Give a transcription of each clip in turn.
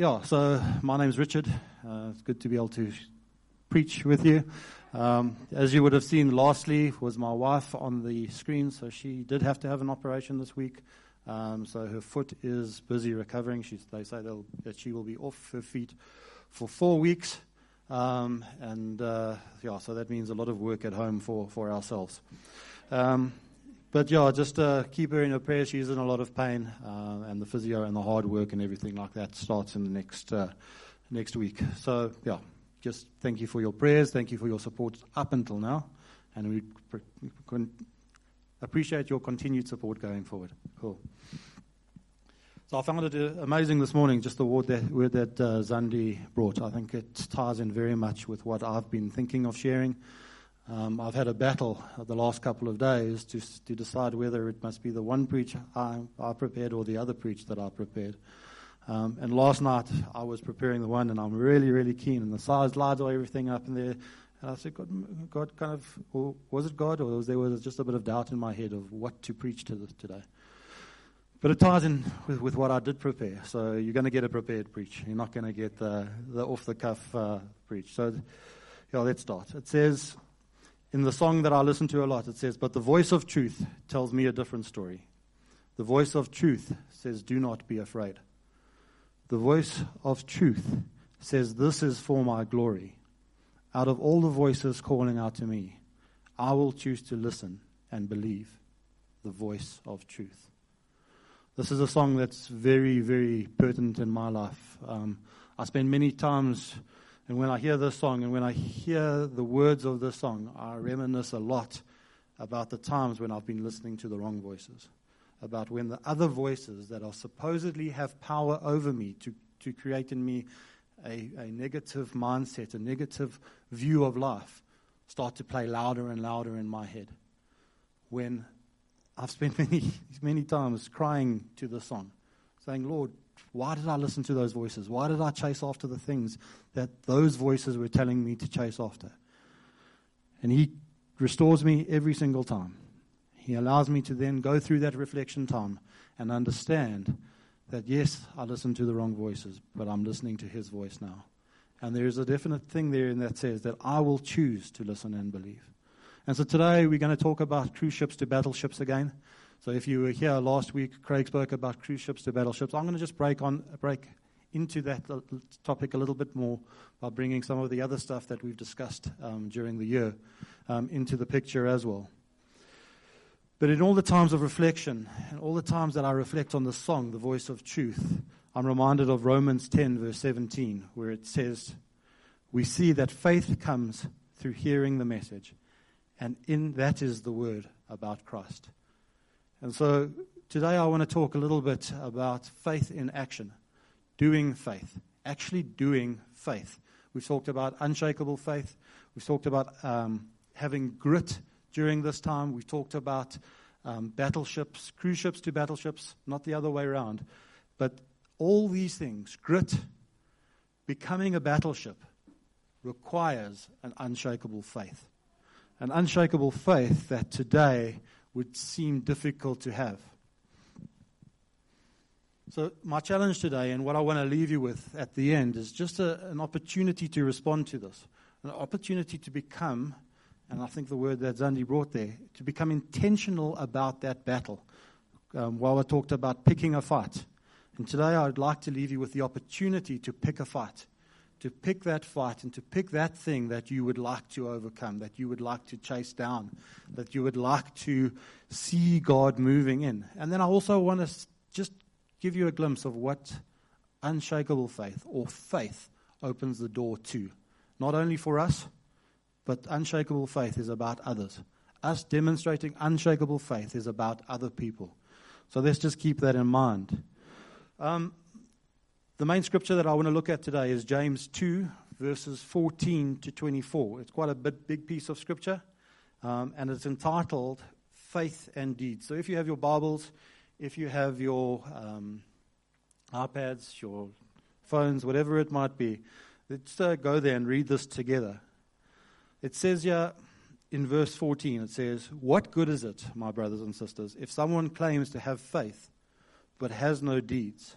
Yeah, so my name's Richard. Uh, it's good to be able to preach with you. Um, as you would have seen, lastly was my wife on the screen, so she did have to have an operation this week. Um, so her foot is busy recovering. They say that she will be off her feet for four weeks. Um, and uh, yeah, so that means a lot of work at home for, for ourselves. Um, but yeah, just uh, keep her in your prayers. She's in a lot of pain, uh, and the physio and the hard work and everything like that starts in the next uh, next week. So yeah, just thank you for your prayers. Thank you for your support up until now, and we pr- appreciate your continued support going forward. Cool. So I found it uh, amazing this morning, just the word that, word that uh, Zandi brought. I think it ties in very much with what I've been thinking of sharing. Um, I've had a battle the last couple of days to, to decide whether it must be the one preach I, I prepared or the other preach that I prepared. Um, and last night I was preparing the one, and I'm really, really keen. And the slides, slides are everything up in there. And I said, God, God kind of, or was it God, or was there was just a bit of doubt in my head of what to preach to this today? But it ties in with, with what I did prepare. So you're going to get a prepared preach. You're not going to get the, the off the cuff uh, preach. So, yeah, let's start. It says, in the song that I listen to a lot, it says, But the voice of truth tells me a different story. The voice of truth says, Do not be afraid. The voice of truth says, This is for my glory. Out of all the voices calling out to me, I will choose to listen and believe the voice of truth. This is a song that's very, very pertinent in my life. Um, I spend many times and when I hear this song and when I hear the words of this song, I reminisce a lot about the times when I've been listening to the wrong voices, about when the other voices that are supposedly have power over me to, to create in me a, a negative mindset, a negative view of life, start to play louder and louder in my head. When I've spent many, many times crying to the song, saying, Lord, why did I listen to those voices? Why did I chase after the things that those voices were telling me to chase after? And He restores me every single time. He allows me to then go through that reflection time and understand that, yes, I listened to the wrong voices, but I'm listening to His voice now. And there is a definite thing there in that says that I will choose to listen and believe. And so today we're going to talk about cruise ships to battleships again. So if you were here last week, Craig spoke about cruise ships to battleships. I'm going to just break on break into that topic a little bit more by bringing some of the other stuff that we've discussed um, during the year um, into the picture as well. But in all the times of reflection, and all the times that I reflect on the song, The Voice of Truth, I'm reminded of Romans 10, verse 17, where it says, We see that faith comes through hearing the message, and in that is the word about Christ. And so today I want to talk a little bit about faith in action, doing faith, actually doing faith. We've talked about unshakable faith. We've talked about um, having grit during this time. We've talked about um, battleships, cruise ships to battleships, not the other way around. But all these things, grit, becoming a battleship, requires an unshakable faith. An unshakable faith that today would seem difficult to have. So, my challenge today, and what I want to leave you with at the end, is just a, an opportunity to respond to this, an opportunity to become, and I think the word that Zandi brought there, to become intentional about that battle. Um, while I talked about picking a fight. And today I'd like to leave you with the opportunity to pick a fight to pick that fight and to pick that thing that you would like to overcome, that you would like to chase down, that you would like to see God moving in. And then I also want to just give you a glimpse of what unshakable faith or faith opens the door to. Not only for us, but unshakable faith is about others. Us demonstrating unshakable faith is about other people. So let's just keep that in mind. Um, the main scripture that I want to look at today is James 2, verses 14 to 24. It's quite a bit, big piece of scripture, um, and it's entitled Faith and Deeds. So if you have your Bibles, if you have your um, iPads, your phones, whatever it might be, let's uh, go there and read this together. It says here in verse 14, it says, What good is it, my brothers and sisters, if someone claims to have faith but has no deeds?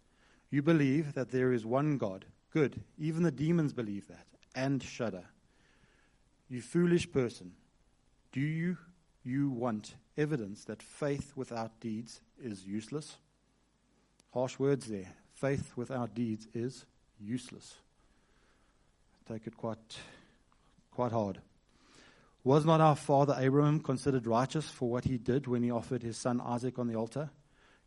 You believe that there is one God. Good. Even the demons believe that and shudder. You foolish person. Do you, you want evidence that faith without deeds is useless? Harsh words there. Faith without deeds is useless. I Take it quite, quite hard. Was not our father Abraham considered righteous for what he did when he offered his son Isaac on the altar?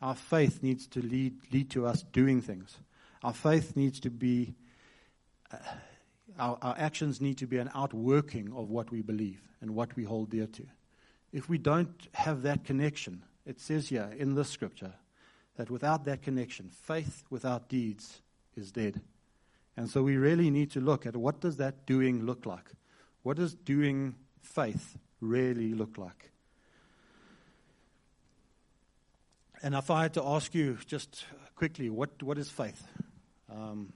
Our faith needs to lead, lead to us doing things. Our faith needs to be, uh, our, our actions need to be an outworking of what we believe and what we hold dear to. If we don't have that connection, it says here in this scripture that without that connection, faith without deeds is dead. And so we really need to look at what does that doing look like? What does doing faith really look like? And if I had to ask you just quickly, what, what is faith? Um,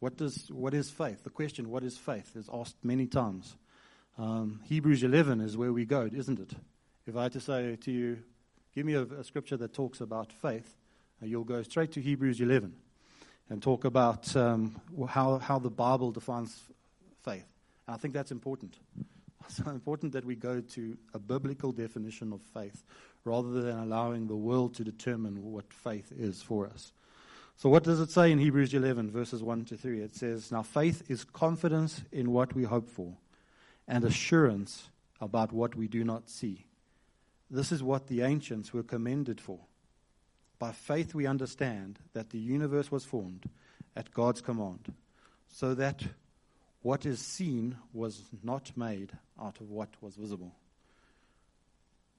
what, does, what is faith? The question, what is faith, is asked many times. Um, Hebrews 11 is where we go, isn't it? If I had to say to you, give me a, a scripture that talks about faith, uh, you'll go straight to Hebrews 11 and talk about um, how, how the Bible defines faith. And I think that's important. It's important that we go to a biblical definition of faith rather than allowing the world to determine what faith is for us. So, what does it say in Hebrews 11, verses 1 to 3? It says, Now faith is confidence in what we hope for and assurance about what we do not see. This is what the ancients were commended for. By faith, we understand that the universe was formed at God's command, so that what is seen was not made out of what was visible.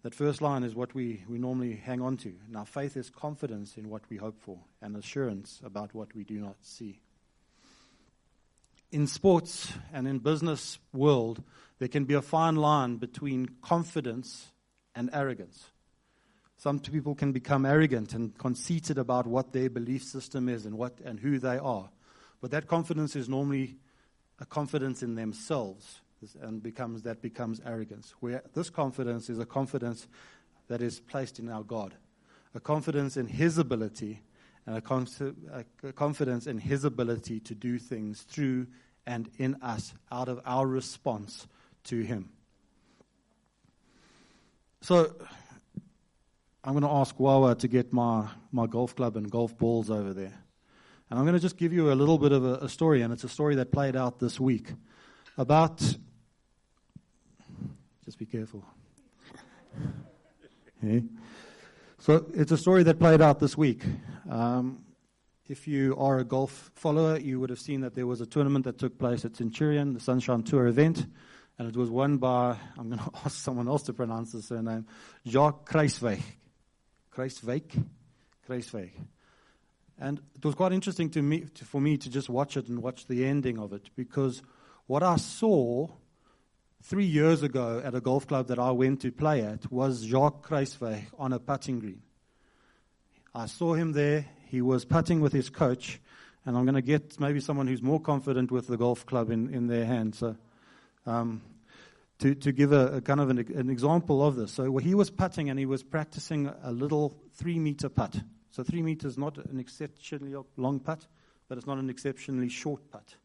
That first line is what we, we normally hang on to. Now, faith is confidence in what we hope for and assurance about what we do not see. In sports and in business world, there can be a fine line between confidence and arrogance. Some people can become arrogant and conceited about what their belief system is and what and who they are. But that confidence is normally a confidence in themselves and becomes that becomes arrogance. Where this confidence is a confidence that is placed in our God, a confidence in His ability, and a, a confidence in His ability to do things through and in us out of our response to Him. So, I'm going to ask Wawa to get my, my golf club and golf balls over there. And I'm going to just give you a little bit of a, a story, and it's a story that played out this week about just be careful. okay. So it's a story that played out this week. Um, if you are a golf follower, you would have seen that there was a tournament that took place at Centurion, the Sunshine Tour event, and it was won by, I'm going to ask someone else to pronounce the surname, Jacques Kruyswijk. Kruyswijk? Kruyswijk. And it was quite interesting to me, to, for me to just watch it and watch the ending of it because what I saw three years ago at a golf club that I went to play at was Jacques Kruyswijk on a putting green. I saw him there. He was putting with his coach, and I'm going to get maybe someone who's more confident with the golf club in, in their hand. So, um, to, to give a, a kind of an, an, example of this. So he was putting and he was practicing a little three meter putt. So three meters not an exceptionally long putt, but it's not an exceptionally short putt.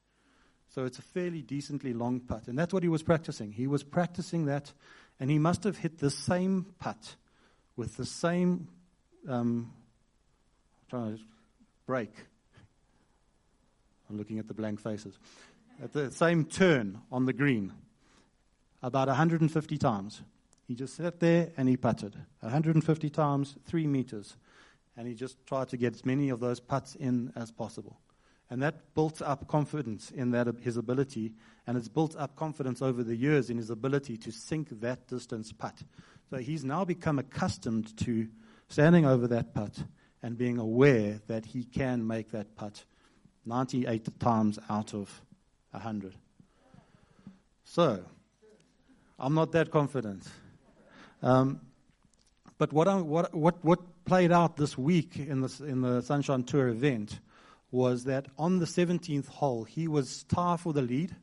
So it's a fairly decently long putt. And that's what he was practicing. He was practicing that, and he must have hit the same putt with the same um, trying to break. I'm looking at the blank faces. at the same turn on the green about 150 times. He just sat there and he putted 150 times, three meters. And he just tried to get as many of those putts in as possible. And that built up confidence in that his ability, and it's built up confidence over the years in his ability to sink that distance putt. So he's now become accustomed to standing over that putt and being aware that he can make that putt 98 times out of 100. So, I'm not that confident. Um, but what, I, what, what, what played out this week in, this, in the Sunshine Tour event was that on the 17th hole, he was tied for the lead,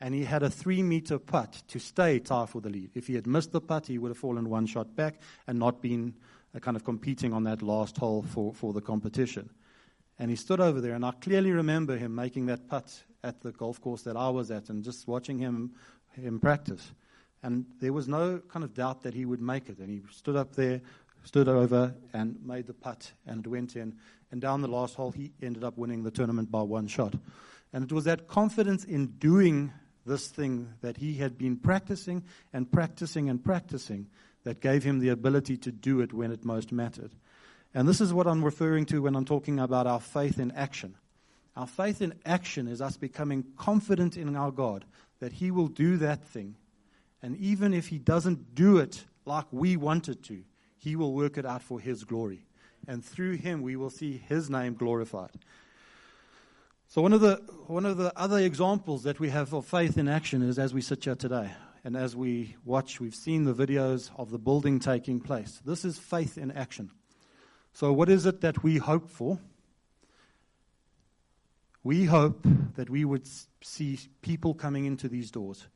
and he had a three meter putt to stay tied for the lead. If he had missed the putt, he would have fallen one shot back and not been uh, kind of competing on that last hole for, for the competition. And he stood over there, and I clearly remember him making that putt at the golf course that I was at and just watching him, him practice. And there was no kind of doubt that he would make it. And he stood up there, stood over, and made the putt, and went in. And down the last hole, he ended up winning the tournament by one shot. And it was that confidence in doing this thing that he had been practicing and practicing and practicing that gave him the ability to do it when it most mattered. And this is what I'm referring to when I'm talking about our faith in action. Our faith in action is us becoming confident in our God that He will do that thing. And even if He doesn't do it like we wanted to, He will work it out for His glory. And through Him, we will see His name glorified. So, one of, the, one of the other examples that we have of faith in action is as we sit here today. And as we watch, we've seen the videos of the building taking place. This is faith in action. So, what is it that we hope for? We hope that we would see people coming into these doors,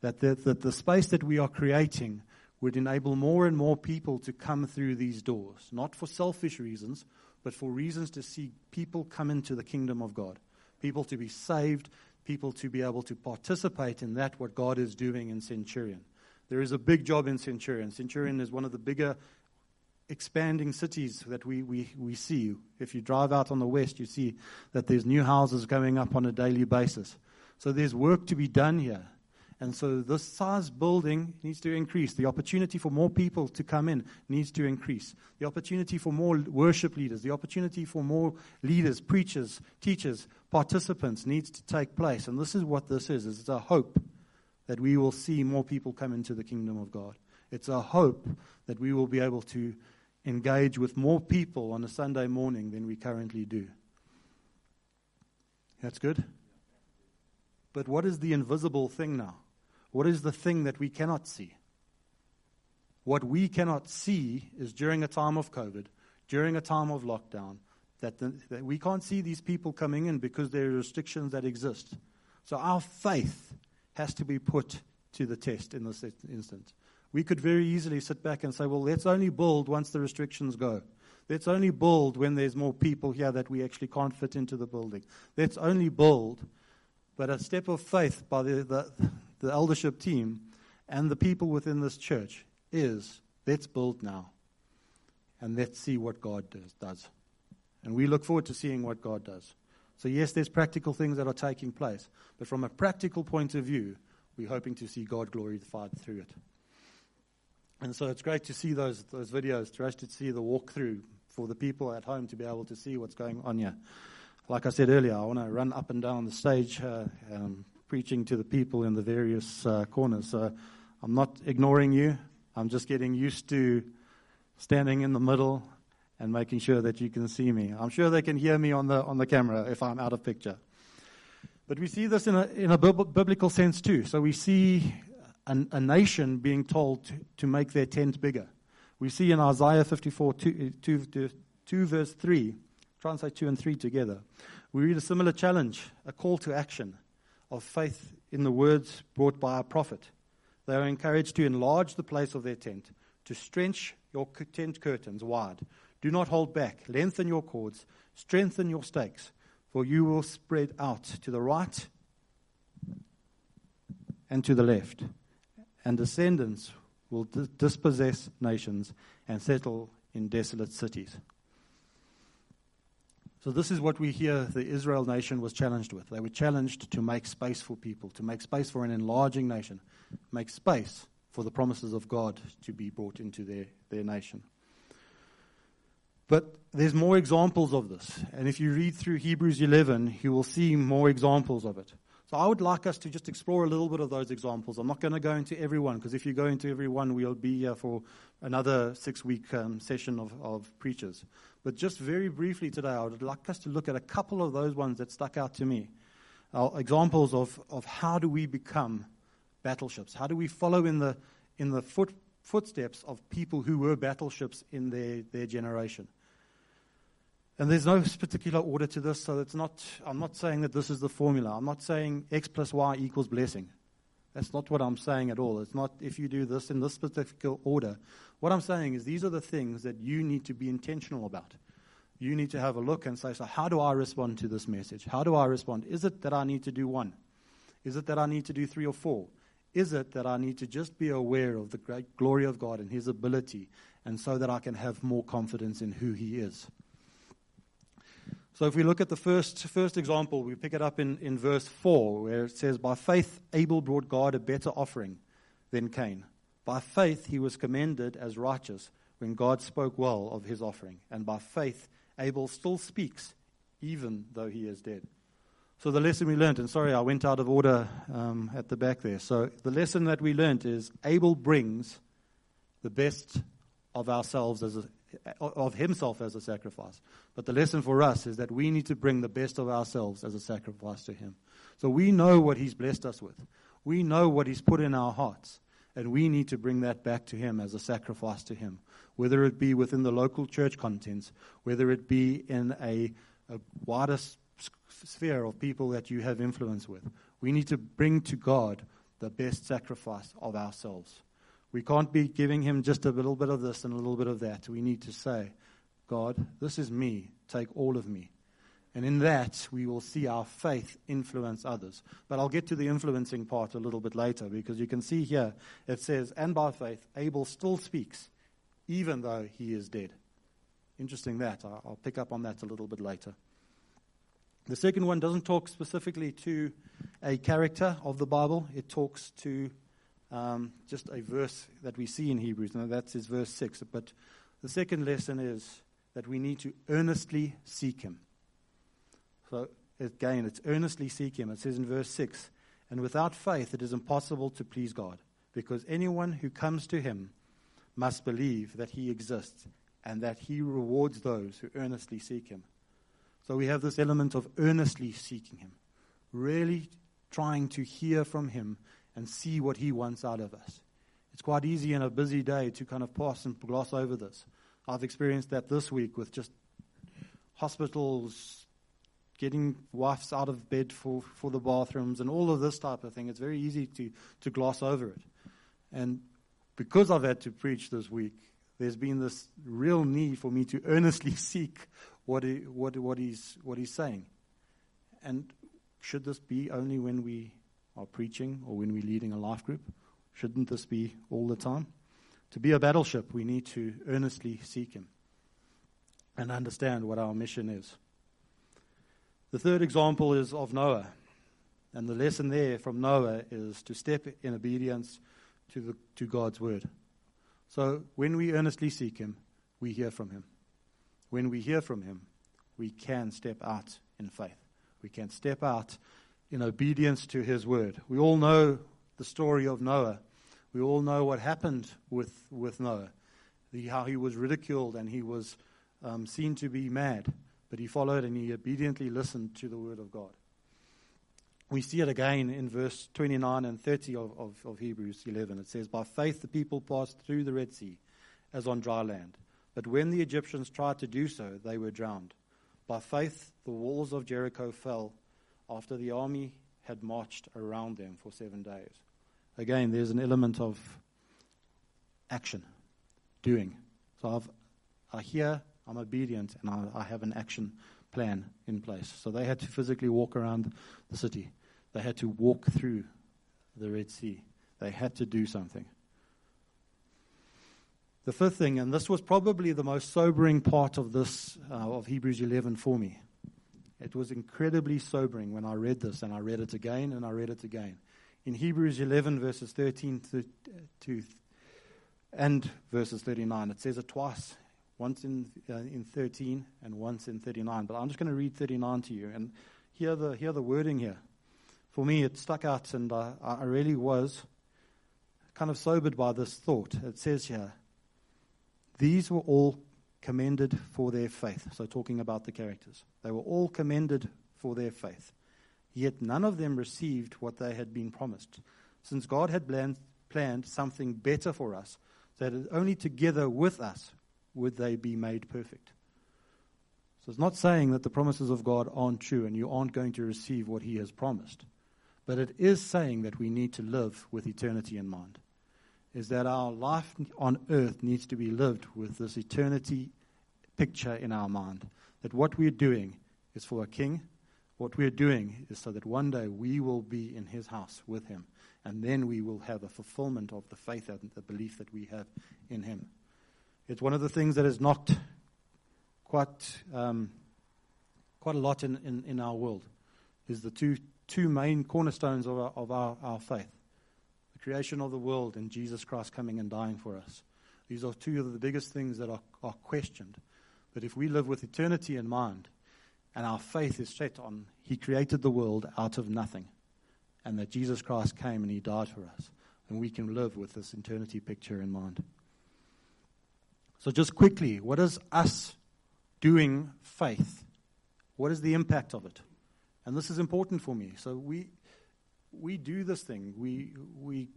that the, that the space that we are creating would enable more and more people to come through these doors, not for selfish reasons, but for reasons to see people come into the kingdom of God, people to be saved, people to be able to participate in that, what God is doing in Centurion. There is a big job in Centurion. Centurion is one of the bigger expanding cities that we, we, we see. If you drive out on the west, you see that there's new houses going up on a daily basis. So there's work to be done here. And so this size building needs to increase. The opportunity for more people to come in needs to increase. The opportunity for more worship leaders, the opportunity for more leaders, preachers, teachers, participants needs to take place. And this is what this is. It's a hope that we will see more people come into the kingdom of God. It's a hope that we will be able to engage with more people on a Sunday morning than we currently do. That's good. But what is the invisible thing now? What is the thing that we cannot see? What we cannot see is during a time of COVID, during a time of lockdown, that, the, that we can't see these people coming in because there are restrictions that exist. So our faith has to be put to the test in this instance. We could very easily sit back and say, well, let's only build once the restrictions go. Let's only build when there's more people here that we actually can't fit into the building. Let's only build. But a step of faith by the, the, the eldership team and the people within this church is let's build now. And let's see what God does. And we look forward to seeing what God does. So, yes, there's practical things that are taking place. But from a practical point of view, we're hoping to see God glorified through it. And so it's great to see those, those videos, to to see the walkthrough for the people at home to be able to see what's going on here. Like I said earlier, I want to run up and down the stage uh, um, preaching to the people in the various uh, corners. So I'm not ignoring you. I'm just getting used to standing in the middle and making sure that you can see me. I'm sure they can hear me on the, on the camera if I'm out of picture. But we see this in a, in a biblical sense too. So we see a, a nation being told to, to, make their tent bigger. We see in Isaiah 54, 2, 2, 2 verse 3, try and say 2 and 3 together. We read a similar challenge, a call to action of faith in the words brought by a prophet. They are encouraged to enlarge the place of their tent, to stretch your tent curtains wide. Do not hold back. Lengthen your cords, strengthen your stakes, for you will spread out to the right and to the left and descendants will dispossess nations and settle in desolate cities. So, this is what we hear the Israel nation was challenged with. They were challenged to make space for people, to make space for an enlarging nation, make space for the promises of God to be brought into their, their nation. But there's more examples of this. And if you read through Hebrews 11, you will see more examples of it. So I would like us to just explore a little bit of those examples. I'm not going to go into every one, because if you go into every one, we'll be here for another six week um, session of, of preachers. But just very briefly today, I would like us to look at a couple of those ones that stuck out to me. Examples of, of how do we become battleships? How do we follow in the, in the foot, footsteps of people who were battleships in their, their generation? And there's no particular order to this, so it's not, I'm not saying that this is the formula. I'm not saying X plus Y equals blessing. That's not what I'm saying at all. It's not if you do this in this specific order. What I'm saying is these are the things that you need to be intentional about. You need to have a look and say, so how do I respond to this message? How do I respond? Is it that I need to do one? Is it that I need to do three or four? Is it that I need to just be aware of the great glory of God and His ability, and so that I can have more confidence in who He is? So if we look at the first, first example, we pick it up in, in verse 4, where it says, By faith Abel brought God a better offering than Cain. By faith he was commended as righteous when God spoke well of his offering. And by faith Abel still speaks, even though he is dead. So the lesson we learned, and sorry, I went out of order um, at the back there. So the lesson that we learned is Abel brings the best of ourselves as a, of himself as a sacrifice. But the lesson for us is that we need to bring the best of ourselves as a sacrifice to him. So we know what he's blessed us with. We know what he's put in our hearts. And we need to bring that back to him as a sacrifice to him. Whether it be within the local church contents, whether it be in a, a wider sphere of people that you have influence with. We need to bring to God the best sacrifice of ourselves. We can't be giving him just a little bit of this and a little bit of that. We need to say, God, this is me. Take all of me. And in that, we will see our faith influence others. But I'll get to the influencing part a little bit later because you can see here it says, And by faith, Abel still speaks, even though he is dead. Interesting that. I'll pick up on that a little bit later. The second one doesn't talk specifically to a character of the Bible, it talks to um, just a verse that we see in Hebrews. Now, that's his verse 6. But the second lesson is that we need to earnestly seek him. So, again, it's earnestly seek him. It says in verse 6 And without faith, it is impossible to please God, because anyone who comes to him must believe that he exists and that he rewards those who earnestly seek him. So, we have this element of earnestly seeking him, really trying to hear from him and see what He wants out of us. It's quite easy in a busy day to kind of pass and gloss over this. I've experienced that this week with just hospitals getting wives out of bed for, for the bathrooms and all of this type of thing. It's very easy to, to gloss over it. And because I've had to preach this week, there's been this real need for me to earnestly seek what, he, what, what, he's, what he's saying. And should this be only when we are preaching or when we're leading a life group? Shouldn't this be all the time? To be a battleship, we need to earnestly seek Him and understand what our mission is. The third example is of Noah. And the lesson there from Noah is to step in obedience to, the, to God's word. So when we earnestly seek Him, we hear from Him. When we hear from Him, we can step out in faith. We can step out in obedience to his word. We all know the story of Noah. We all know what happened with, with Noah, the, how he was ridiculed and he was um, seen to be mad, but he followed and he obediently listened to the word of God. We see it again in verse 29 and 30 of, of, of Hebrews 11. It says, By faith the people passed through the Red Sea as on dry land. But when the Egyptians tried to do so, they were drowned. By faith the walls of Jericho fell after the army had marched around them for seven days. Again, there's an element of action, doing. So I've, I hear, I'm obedient, and I, I have an action plan in place. So they had to physically walk around the city. They had to walk through the Red Sea. They had to do something. The fifth thing, and this was probably the most sobering part of this, uh, of Hebrews 11 for me, It was incredibly sobering when I read this, and I read it again and I read it again. In Hebrews 11, verses 13 to, to and verses 39, it says it twice, once in, uh, in 13 and once in 39. But I'm just going to read 39 to you and hear the, hear the wording here. For me, it stuck out, and I, I really was kind of sobered by this thought. It says here, These were all commended for their faith. So, talking about the characters. They were all commended for their faith. Yet none of them received what they had been promised, since God had planned, planned something better for us, that only together with us would they be made perfect. So, it's not saying that the promises of God aren't true and you aren't going to receive what He has promised. But it is saying that we need to live with eternity in mind is that our life on earth needs to be lived with this eternity picture in our mind. That what we're doing is for a king. What we're doing is so that one day we will be in his house with him. And then we will have a fulfillment of the faith and the belief that we have in him. It's one of the things that is knocked quite, um, quite a lot in, in, in, our world, is the two, two main cornerstones of our, of our, our faith creation of the world and Jesus Christ coming and dying for us. These are two of the biggest things that are, are questioned. But if we live with eternity in mind and our faith is set on He created the world out of nothing and that Jesus Christ came and He died for us, then we can live with this eternity picture in mind. So, just quickly, what is us doing faith? What is the impact of it? And this is important for me. So, we, we do this thing. We, we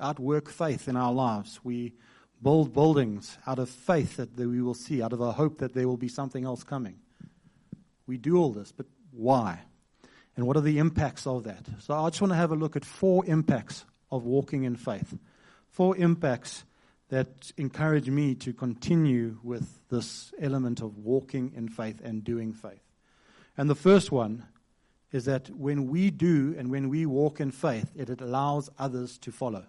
outwork faith in our lives. We build buildings out of faith that we will see, out of a hope that there will be something else coming. We do all this, but why? And what are the impacts of that? So I just want to have a look at four impacts of walking in faith. Four impacts that encourage me to continue with this element of walking in faith and doing faith. And the first one is that when we do and when we walk in faith, it, it allows others to follow.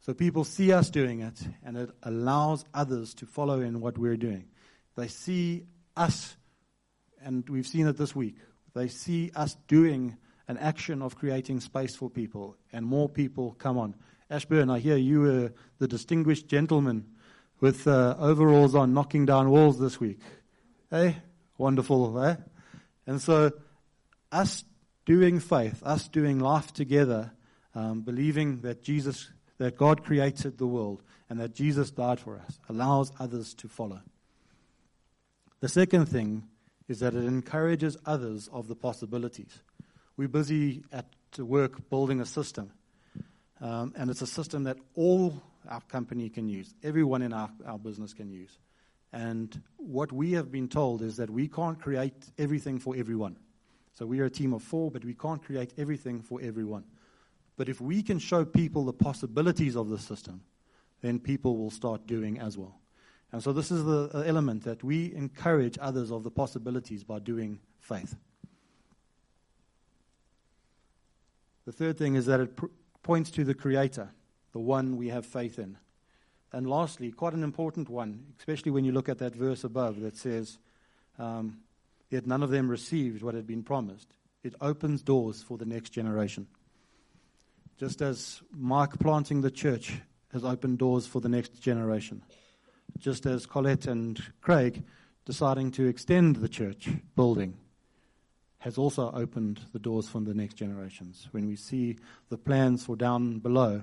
So people see us doing it, and it allows others to follow in what we're doing. They see us, and we've seen it this week. They see us doing an action of creating space for people, and more people come on. Ashburn, I hear you were the distinguished gentleman with uh, overalls on knocking down walls this week. Hey, wonderful, eh? And so us doing faith, us doing life together, um, believing that Jesus, that God created the world and that Jesus died for us, allows others to follow. The second thing is that it encourages others of the possibilities. We're busy at work building a system, um, and it's a system that all our company can use, everyone in our, our business can use. And what we have been told is that we can't create everything for everyone. So we are a team of four, but we can't create everything for everyone. But if we can show people the possibilities of the system, then people will start doing as well. And so this is the element that we encourage others of the possibilities by doing faith. The third thing is that it pr- points to the Creator, the one we have faith in. And lastly, quite an important one, especially when you look at that verse above that says, um, yet none of them received what had been promised. It opens doors for the next generation. Just as Mike planting the church has opened doors for the next generation. Just as Colette and Craig deciding to extend the church building has also opened the doors for the next generations. When we see the plans for down below,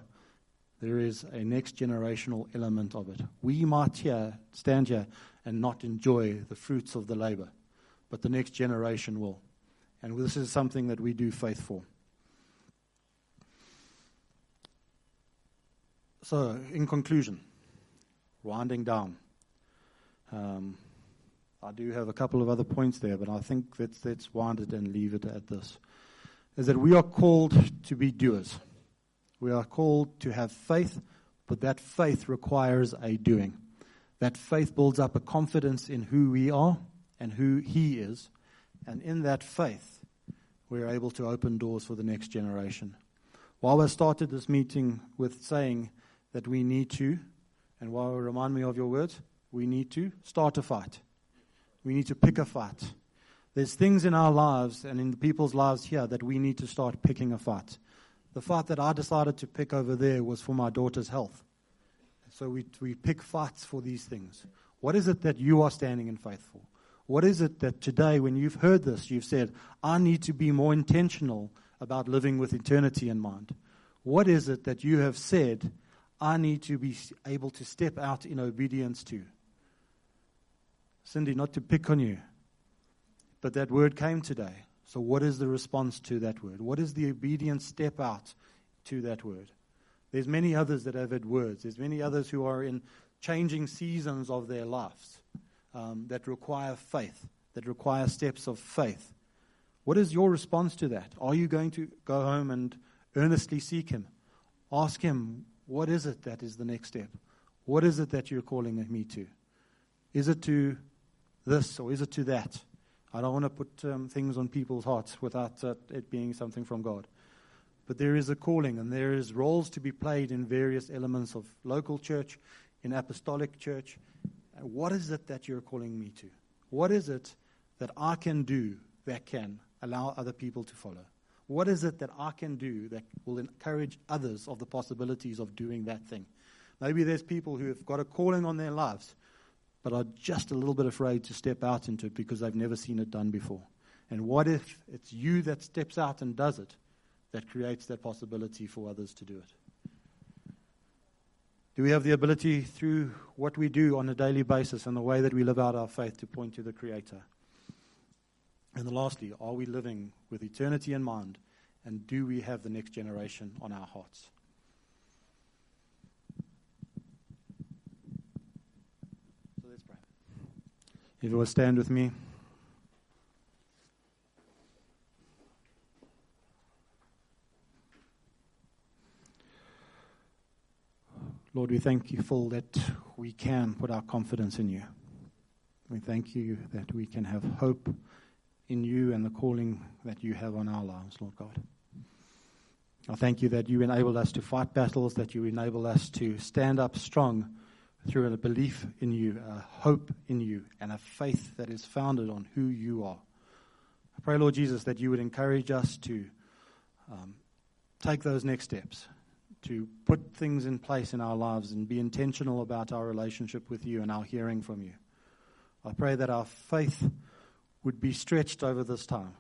there is a next generational element of it. We might here stand here and not enjoy the fruits of the labor but the next generation will. And this is something that we do faith for. So, in conclusion, winding down, um, I do have a couple of other points there, but I think let's, let's wind it and leave it at this. Is that we are called to be doers. We are called to have faith, but that faith requires a doing. That faith builds up a confidence in who we are and who He is. And in that faith, we're able to open doors for the next generation. While I started this meeting with saying that we need to, and while remind me of your words, we need to start a fight. We need to pick a fight. There's things in our lives and in the people's lives here that we need to start picking a fight. The fight that I decided to pick over there was for my daughter's health. So we, we pick fights for these things. What is it that you are standing in faith for? What is it that today, when you've heard this, you've said, I need to be more intentional about living with eternity in mind? What is it that you have said, I need to be able to step out in obedience to? Cindy, not to pick on you, but that word came today. So, what is the response to that word? What is the obedient step out to that word? There's many others that have had words. There's many others who are in changing seasons of their lives um, that require faith, that require steps of faith. What is your response to that? Are you going to go home and earnestly seek Him? Ask Him, what is it that is the next step? What is it that you're calling me to? Is it to this or is it to that? I don't want to put um, things on people's hearts without uh, it being something from God. But there is a calling and there is roles to be played in various elements of local church, in apostolic church. What is it that you're calling me to? What is it that I can do that can allow other people to follow? What is it that I can do that will encourage others of the possibilities of doing that thing? Maybe there's people who have got a calling on their lives but are just a little bit afraid to step out into it because they've never seen it done before. And what if it's you that steps out and does it that creates that possibility for others to do it? Do we have the ability through what we do on a daily basis and the way that we live out our faith to point to the Creator? And lastly, are we living with eternity in mind? And do we have the next generation on our hearts? If you will stand with me. Lord, we thank you for that we can put our confidence in you. We thank you that we can have hope in you and the calling that you have on our lives, Lord God. I thank you that you enable us to fight battles, that you enable us to stand up strong through a belief in you, a hope in you, and a faith that is founded on who you are. I pray, Lord Jesus, that you would encourage us to um, take those next steps, to put things in place in our lives and be intentional about our relationship with you and our hearing from you. I pray that our faith would be stretched over this time.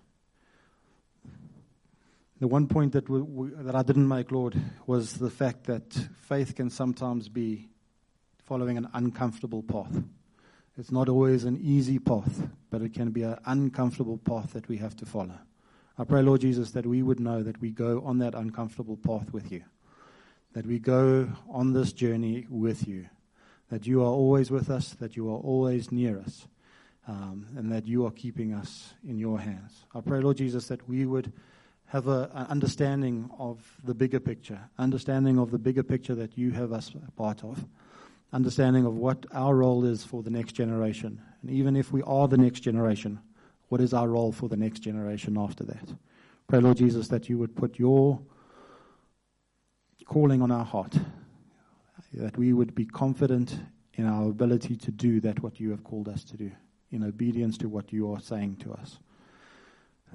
The one point that, we, we, that I didn't make, Lord, was the fact that faith can sometimes be following an uncomfortable path. It's not always an easy path, but it can be an uncomfortable path that we have to follow. I pray, Lord Jesus, that we would know that we go on that uncomfortable path with you, that we go on this journey with you, that you are always with us, that you are always near us, um, and that you are keeping us in your hands. I pray, Lord Jesus, that we would have an understanding of the bigger picture, understanding of the bigger picture that you have us part of understanding of what our role is for the next generation. And even if we are the next generation, what is our role for the next generation after that? Pray, Lord Jesus, that you would put your calling on our heart, that we would be confident in our ability to do that what you have called us to do, in obedience to what you are saying to us.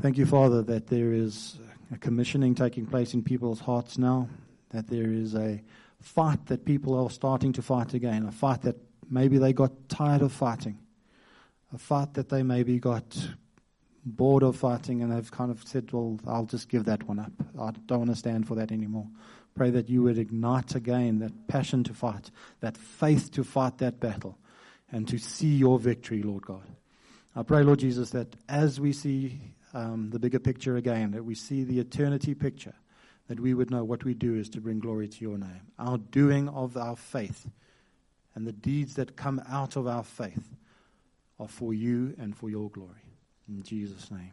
Thank you, Father, that there is a commissioning taking place in people's hearts now, that there is a fight that people are starting to fight again, a fight that maybe they got tired of fighting, a fight that they maybe got bored of fighting and have kind of said, Well, I'll just give that one up. I don't want to stand for that anymore. Pray that you would ignite again that passion to fight, that faith to fight that battle, and to see your victory, Lord God. I pray, Lord Jesus, that as we see um, the bigger picture again, that we see the eternity picture, that we would know what we do is to bring glory to your name. Our doing of our faith and the deeds that come out of our faith are for you and for your glory. In Jesus' name.